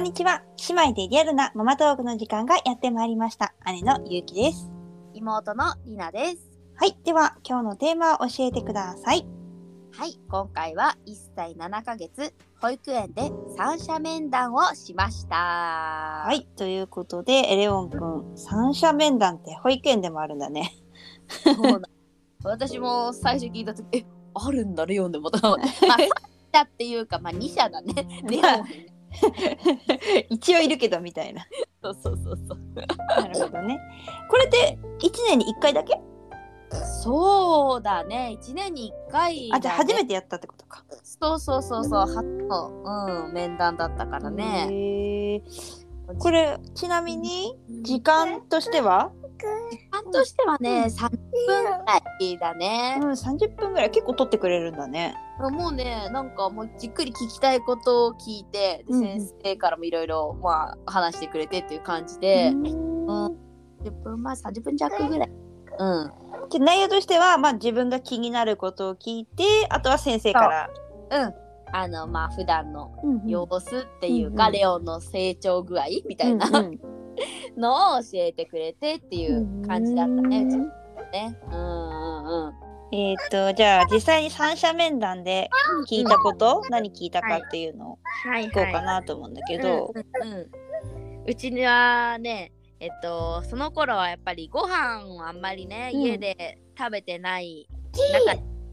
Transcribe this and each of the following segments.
んにちは。姉妹でリアルなママトークの時間がやってまいりました。姉のゆうきです。妹のりなです。はい。では、今日のテーマを教えてください。はい、今回は1歳7ヶ月、保育園で三者面談をしました。ははい。ということで、エレオンくん、三者面談って保育園でもあるんだね。そうな私も最初聞いた時、え、あるんだ、レオンでも。まあ、3社っていうか、まあ2社だね。レオン。一応いるけど、みたいな。そうそうそうそう。なるほどね。これって1年に1回だけ？そうだね、1年に1回、あ、じゃあ初めて。てやったってことか。そうそうそうそう、初の、うん、面談だったからね。これ、ちなみに、時間としては？時間としてはね、30分ぐらいだね。うん、。30分ぐらい結構取ってくれるんだね。もうねなんかもうじっくり聞きたいことを聞いて、でうんうん。先生からもいろいろまあ話してくれてっていう感じで、うん。10分前30分弱ぐらい。うん。じゃあ内容としては、まあ、自分が気になることを聞いてあとは先生から。う。ん。あのまあ普段のうん。様子っていうか、うんうん。レオンの成長具合みたいな。うんうんのを教えてくれてっていう感じだったね、うちね。うんうんうん。えっ、とじゃあ実際に三者面談で聞いたこと、何聞いたかっていうのをはい。聞こうかなと思うんだけど、うんうんうん。うちにはねえっとその頃はやっぱりご飯をあんまりね、うん。家で食べてない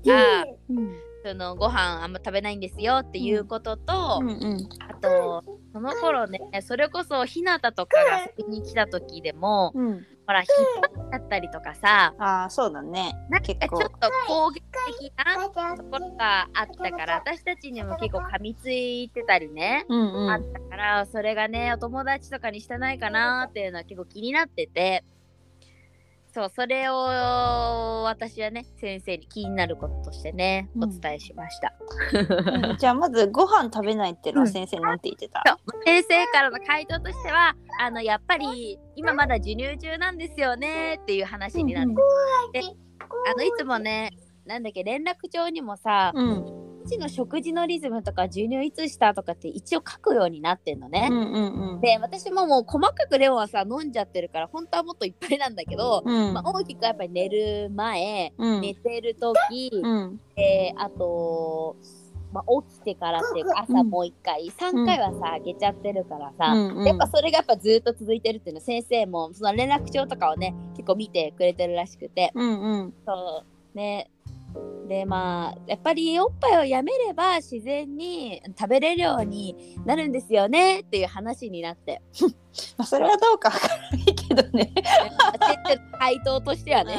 中がうん。そのご飯あんま食べないんですよっていうことと、うんうん。あとその頃ねそれこそひなたとかが遊びに来た時でもうん、ほら引っ張っちゃったりとかさああそうだね。なんかちょっと攻撃的なところがあったから私たちにも結構噛みついてたりね、うんうん。あったからそれがねお友達とかにしてないかなっていうのは結構気になっててそうそれを私はね先生に気になることとしてねうん。お伝えしました、うんじゃあまずご飯食べないっていうのは先生なんて言ってた、そう先生からの回答としてはあのやっぱり今まだ授乳中なんですよねっていう話になって、であのいつもねなんだっけ連絡帳にもさ、うんうちの食事のリズムとか授乳いつしたとかって一応書くようになってんのね。うんうんうん。で私ももう細かくレオンはさ飲んじゃってるから本当はもっといっぱいなんだけど、うん。まあ、大きくやっぱり寝る前、うん。寝てる時、うん。であと、まあ、起きてからっていうか朝もう一回、3回はさあげちゃってるからさ、うんうん。やっぱそれがやっぱずっと続いてるっていうの先生もその連絡帳とかをね結構見てくれてるらしくて。うんうん。そう。ねでまあやっぱりおっぱいをやめれば自然に食べれるようになるんですよねっていう話になって。まあ、それはどうかわからないけどね。回答としてはね。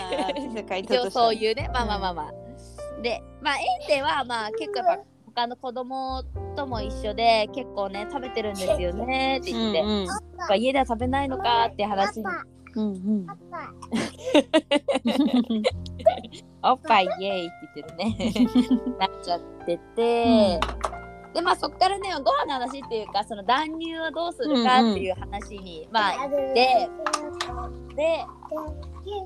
一応そういうねまあまあまあまあ、でまあ園ではまあ結構やっぱ他の子供とも一緒で結構ね食べてるんですよねって言って、うんやっぱ家では食べないのかって話にうんうん。おっぱい。イエーイって言ってるね。なっちゃってて、でまあそっからねご飯の話っていうかその断乳はどうするかっていう話に、まあ行って。で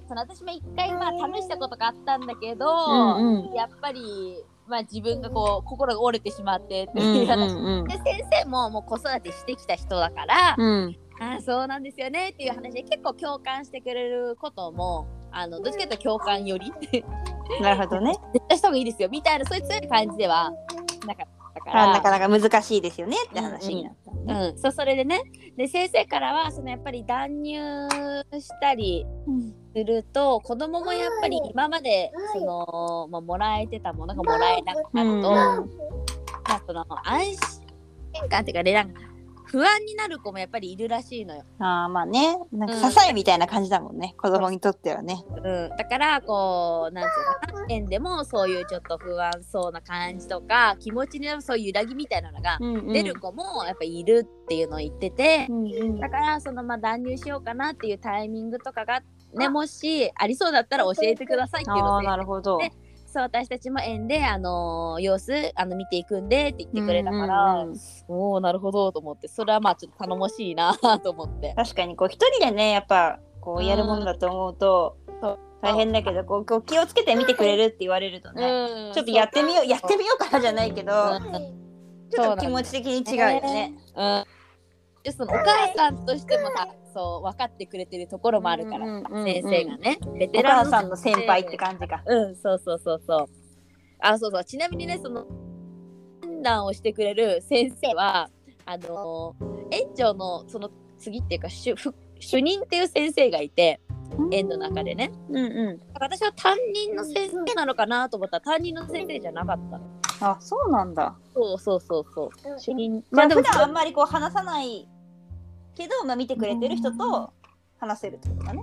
その私も一回まあ試したことがあったんだけど、うんうん。やっぱりまあ自分がこう心が折れてしまってってうんいう話、うん。で先生ももう子育てしてきた人だから、うんああそうなんですよね。っていう話で結構共感してくれることもあのどっちかというと共感より。絶なるほどね。対した方がいいですよ。みたいなそういう強い感じではなかったから。あなかなか難しいですよねって話になった。のね。うん、そうそれでね。で先生からはそのやっぱり断乳したりすると子供もやっぱり今までその、まあ、もらえてたものがもらえなくなると、うん。まあ、その安心感っていうかねなんか不安になる子もやっぱりいるらしいのよ。ああまあねなんかうん支えみたいな感じだもんね、子供にとってはね。うん、だからこうなんていうのかな園でもそういうちょっと不安そうな感じとか気持ちにそういう揺らぎみたいなのがうんうん出る子もやっぱいるっていうのを言ってて、うんうんだからそのまあ断乳しようかなっていうタイミングとかがねもしありそうだったら教えてくださいっていうのをなるほど。でそう私たちも園であのー様子あの見ていくんでって言ってくれたから、うんうんうんおおなるほどと思ってそれはまあちょっと頼もしいなと思って。確かにこう一人でねやっぱこうやるもんだと思うと大変だけどこうこう気をつけて見てくれるって言われるとね、うん。ちょっとやってみようやってみようかなじゃないけど、うん。ちょっと気持ち的に違うよね。うん。でそのお母さんとしてもさそう分かってくれてるところもあるから、うんうんうんうん先生がね。ベおテラン母さんの先輩って感じか。うんそうそうそうそう。あそうそう。ちなみにねその診断をしてくれる先生はあのー園長のその次っていうか主ふ主任っていう先生がいて園の中でね。うんう私は担任の先生なのかなと思ったら担任の先生じゃなかった。あ、そうなんだ。そうそうそうそう。主任。まあでも段あんまりこう話さないけど、まあ見てくれてる人と話せるってことだね。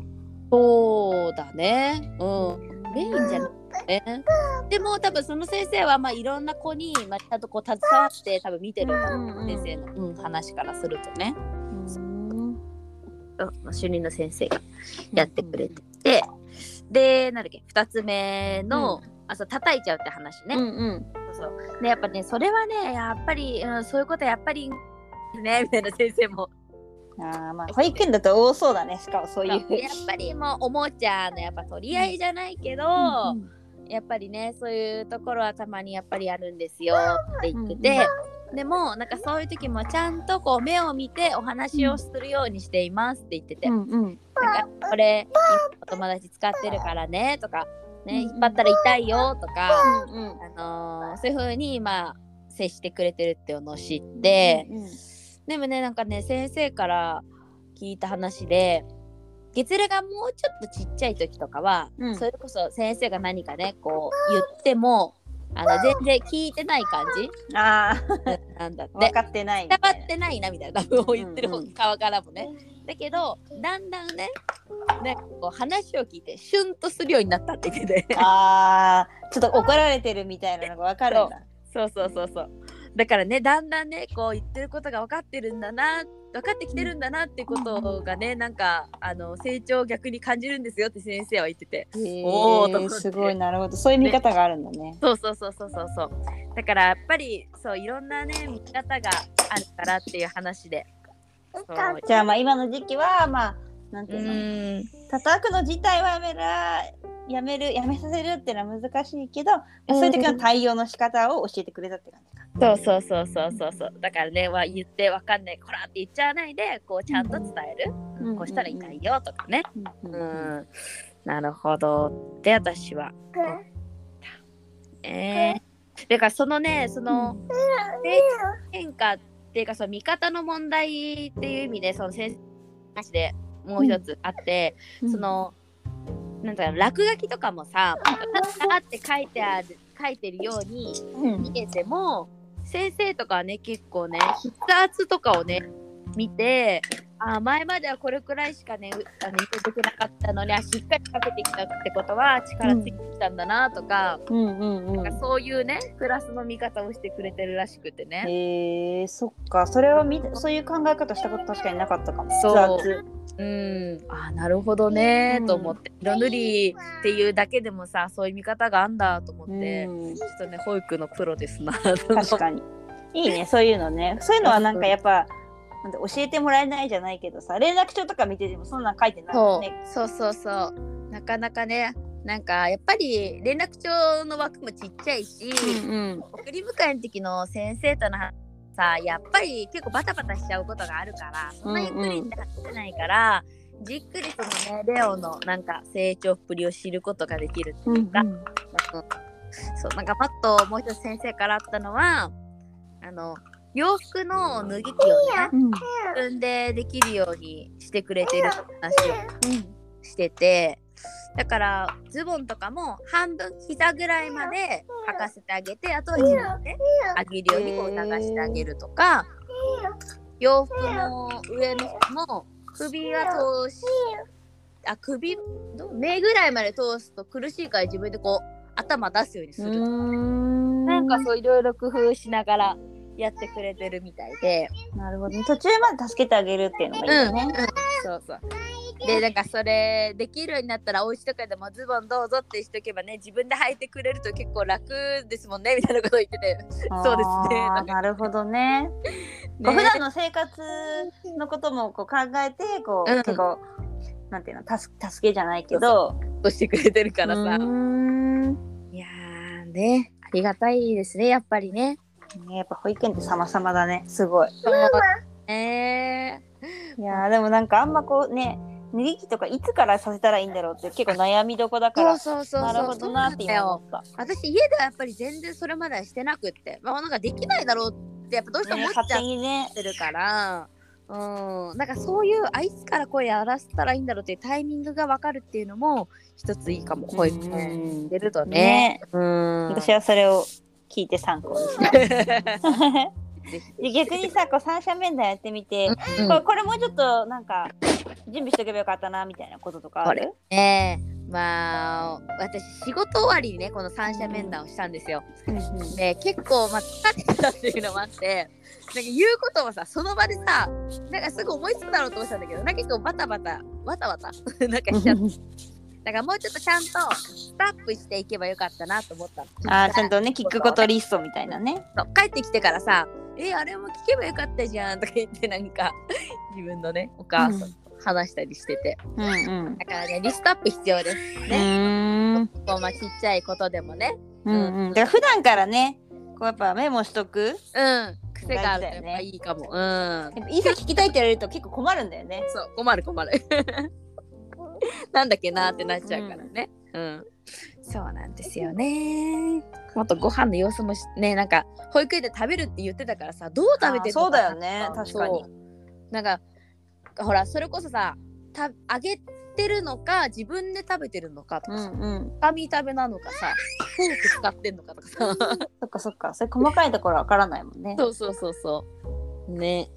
そうだね。うん。メインじゃなくてね。でも多分その先生はまあいろんな子に、まあ、ちゃんとこう携わって多分見てるうん先生の、うん、話からするとね。うん。うん。主任の先生がやってくれてて、でなんだっけ2つ目の、あそう叩いちゃうって話ね、うんうん。そうそう。でやっぱねそれはねやっぱり、うん、そういうことやっぱりねみたいな先生もああまあ保育園だと多そうだね。しかもそういう。やっぱりもうおもちゃのやっぱ取り合いじゃないけど、うんやっぱりねそういうところはたまにやっぱりあるんですよって言ってて、でもなんかそういう時もちゃんとこう目を見てお話をするようにしていますって言ってて、うんうん。なんかこれお友達使ってるからねとかね引っ張ったら痛いよとか、うんうん。あのーそういう風にまあ接してくれてるっていうのを知って、うんでもねなんかね先生から聞いた話で月齢がもうちょっとちっちゃい時とかは、うん。それこそ先生が何かねこう言ってもあの全然聞いてない感じ。あなんだっあ、て。分かってないみ伝。わってないなみたいな多分言ってるうんうん。側からもね。だけどだんだんねなんかこう話を聞いてシュンとするようになったって言っててああ、ちょっと怒られてるみたいなのが分かるんだ。そうそうそうそうだからねだんだんねこう言ってることが分かってるんだな分かってきてるんだなってことがねなんかあの成長を逆に感じるんですよって先生は言ってて。へおーと思って。えすごいなるほど。そういう見方があるんだね。そうそうそうそうそうそう。だからやっぱりそういろんなね見方があるからっていう話で。じゃあまあ今の時期はまあなんてういうの、ーん。叩くの自体はやめらやめるやめさせるっていうのは難しいけど、そういう時の対応の仕方を教えてくれたって感じか。そうそうそうそうそう。そうだからねは言ってわかんないこらって言っちゃわないでこうちゃんと伝える、うん。こうしたら痛いよとかね。うん。うん、なるほど。って私は。思った。え。ー、だからそのねその変化っていうかその見方の問題っていう意味でその先生の話でもう一つあって、そのなんだろう落書きとかもさ「あって書いてある書いてるようにうん。見えても先生とかはね結構ね筆圧とかをね見てあ前まではこれくらいしかねうあの入れてなかったのにあしっかりかけてきたってことは力ついてきたんだなとか,、うん。うんうんなんかそういうねクラスの見方をしてくれてるらしくてね。へえそっか。それは見たそういう考え方したこと確かになかったかも。そう。うん、あなるほどねうん。と思って。色塗りっていうだけでもさそういう見方があんだと思って、うん。ちょっとね保育のプロですな確かに。いいねそういうのね。そういうのはなんかやっぱなんで教えてもらえないじゃないけどさ連絡帳とか見ててもそんなん書いてないもんね。そう。そうそうなかなかねなんかやっぱり連絡帳の枠もちっちゃいし、うん送り迎えの時の先生との話さやっぱり結構バタバタしちゃうことがあるからそんなゆっくりってないから、じっくりそのねレオのなんか成長っぷりを知ることができるってうんいうか、そうなんかパッともう一つ先生からあったのはあの洋服の脱ぎ着をねうん。自分でできるようにしてくれてる話をしててだからズボンとかも半分膝ぐらいまで履かせてあげてあとは自分であげるようにこう流してあげるとか洋服の上の方も首は通しあ首ど目ぐらいまで通すと苦しいから自分でこう頭出すようにするとか。なんかそういろいろ工夫しながらやってくれてるみたいで。なるほどね途中まで助けてあげるっていうのがいいよね、そうそう。で、なんかそれできるようになったら、お家とかでもズボンどうぞってしとけばね、自分で履いてくれると結構楽ですもんね、みたいなことを言ってて。そうですねなるほどね こう普段の生活のこともこう考えてこう、うん結構なんていうの助助けじゃないけどとしてくれてるからさ。うーんいやーね、ありがたいですね、やっぱりね。ね。やっぱ保育園って様々だね。すごい。そうね。いやーでもなんかあんまこうね練り器とかいつからさせたらいいんだろうって結構悩みどこだから。そうそうそうなるほどなって今思った。私家ではやっぱり全然それまではしてなくって。まあなんかできないだろうってやっぱどうしても思っちゃっ手にね。てるから、うん。なんかそういうあいつからこれやらせたらいいんだろうっていうタイミングが分かるっていうのも一ついいかも。保育園うん。出るとね。ね。うん。私はそれを聞いて参考にした。ぜ ひで逆にさこう三者面談やってみて、うんこれこれもうちょっとなんか準備しとけばよかったなみたいなこととかある？ね。えまあ私仕事終わりにねこの三者面談をしたんですよ。うん結構まあ疲れてたっていうのもあってなんか言うこともさその場でさなんかすぐ思いつくだろうと思ってたんだけどなんか結構バタバタバタバタなんかしちゃってだからもうちょっとちゃんとスタップしていけばよかったなと思ったの。あーちゃんとね聞くことリストみたいなね。帰ってきてからさ「えあれも聞けばよかったじゃん」とか言ってなんか 自分のねお母さんと話したりしてて、うんうん。だからねリストアップ必要ですうね。こうまあちっちゃいことでもねうんうん。だから普段からねこうやっぱメモしとく。うん癖があるとやっぱいいかも。うんやっぱいざ聞きたいって言われると結構困るんだよね。そう困る困る。なんだっけなってなっちゃうからね。うん。そうなんですよね。もっとご飯の様子もしねなんか保育園で食べるって言ってたからさどう食べてるのあーそうだよね確かになんかほらそれこそさたあげてるのか自分で食べてるのかとうかさ、んうん。つかみ食べなのかさフォーク使ってんのかとかさそっかそっか。それ細かいところわからないもんね。そうそうそうそうね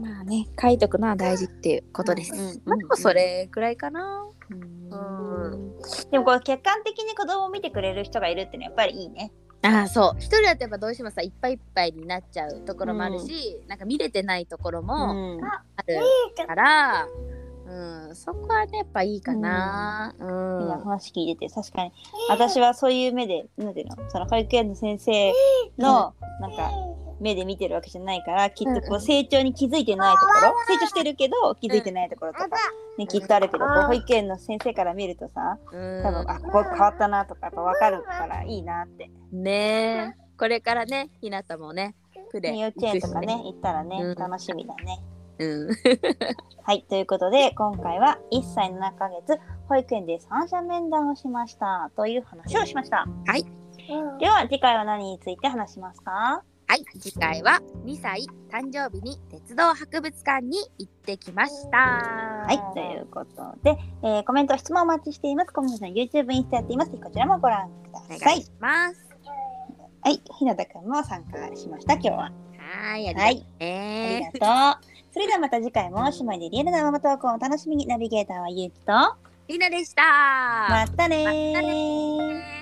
まあね書いとくのは大事っていうことです。うんうんうんうんまあでもそれくらいかな。うん。でもこう客観的に子供を見てくれる人がいるってのはやっぱりいいね。ああそう。一人だとやっぱどうしてもさいっぱいいっぱいになっちゃうところもあるし、なんか見れてないところもうん。あるから、うんそこはねやっぱいいかな。うん。今話聞いてて確かに。私はそういう目でなんていうの？その保育園の先生のなんか目で見てるわけじゃないからきっとこう成長に気づいてないところ成長してるけど気づいてないところとか、ね、きっとあるけどこう保育園の先生から見るとさうん。多分あここ変わったなとかやっぱ分かるからいいなって。ねえ。これからねひなたもねプレ幼稚園とかね行ったらね、うん。楽しみだね。うん。はい、ということで今回は1歳7ヶ月保育園で三者面談をしましたという話をしました。はい。では次回は何について話しますか？はい次回は2歳誕生日に鉄道博物館に行ってきましたはい、ということで、えーコメント、質問お待ちしています。コメントの YouTube、インスタやっています。こちらもご覧くだおさい。願いしますはい、ひなたくんも参加しました、今日は。はーいありがとうありねがとう。それではまた次回も姉妹でリアルなママトークをお楽しみに。ナビゲーターはゆうきと、りなでしたまたねーまたねー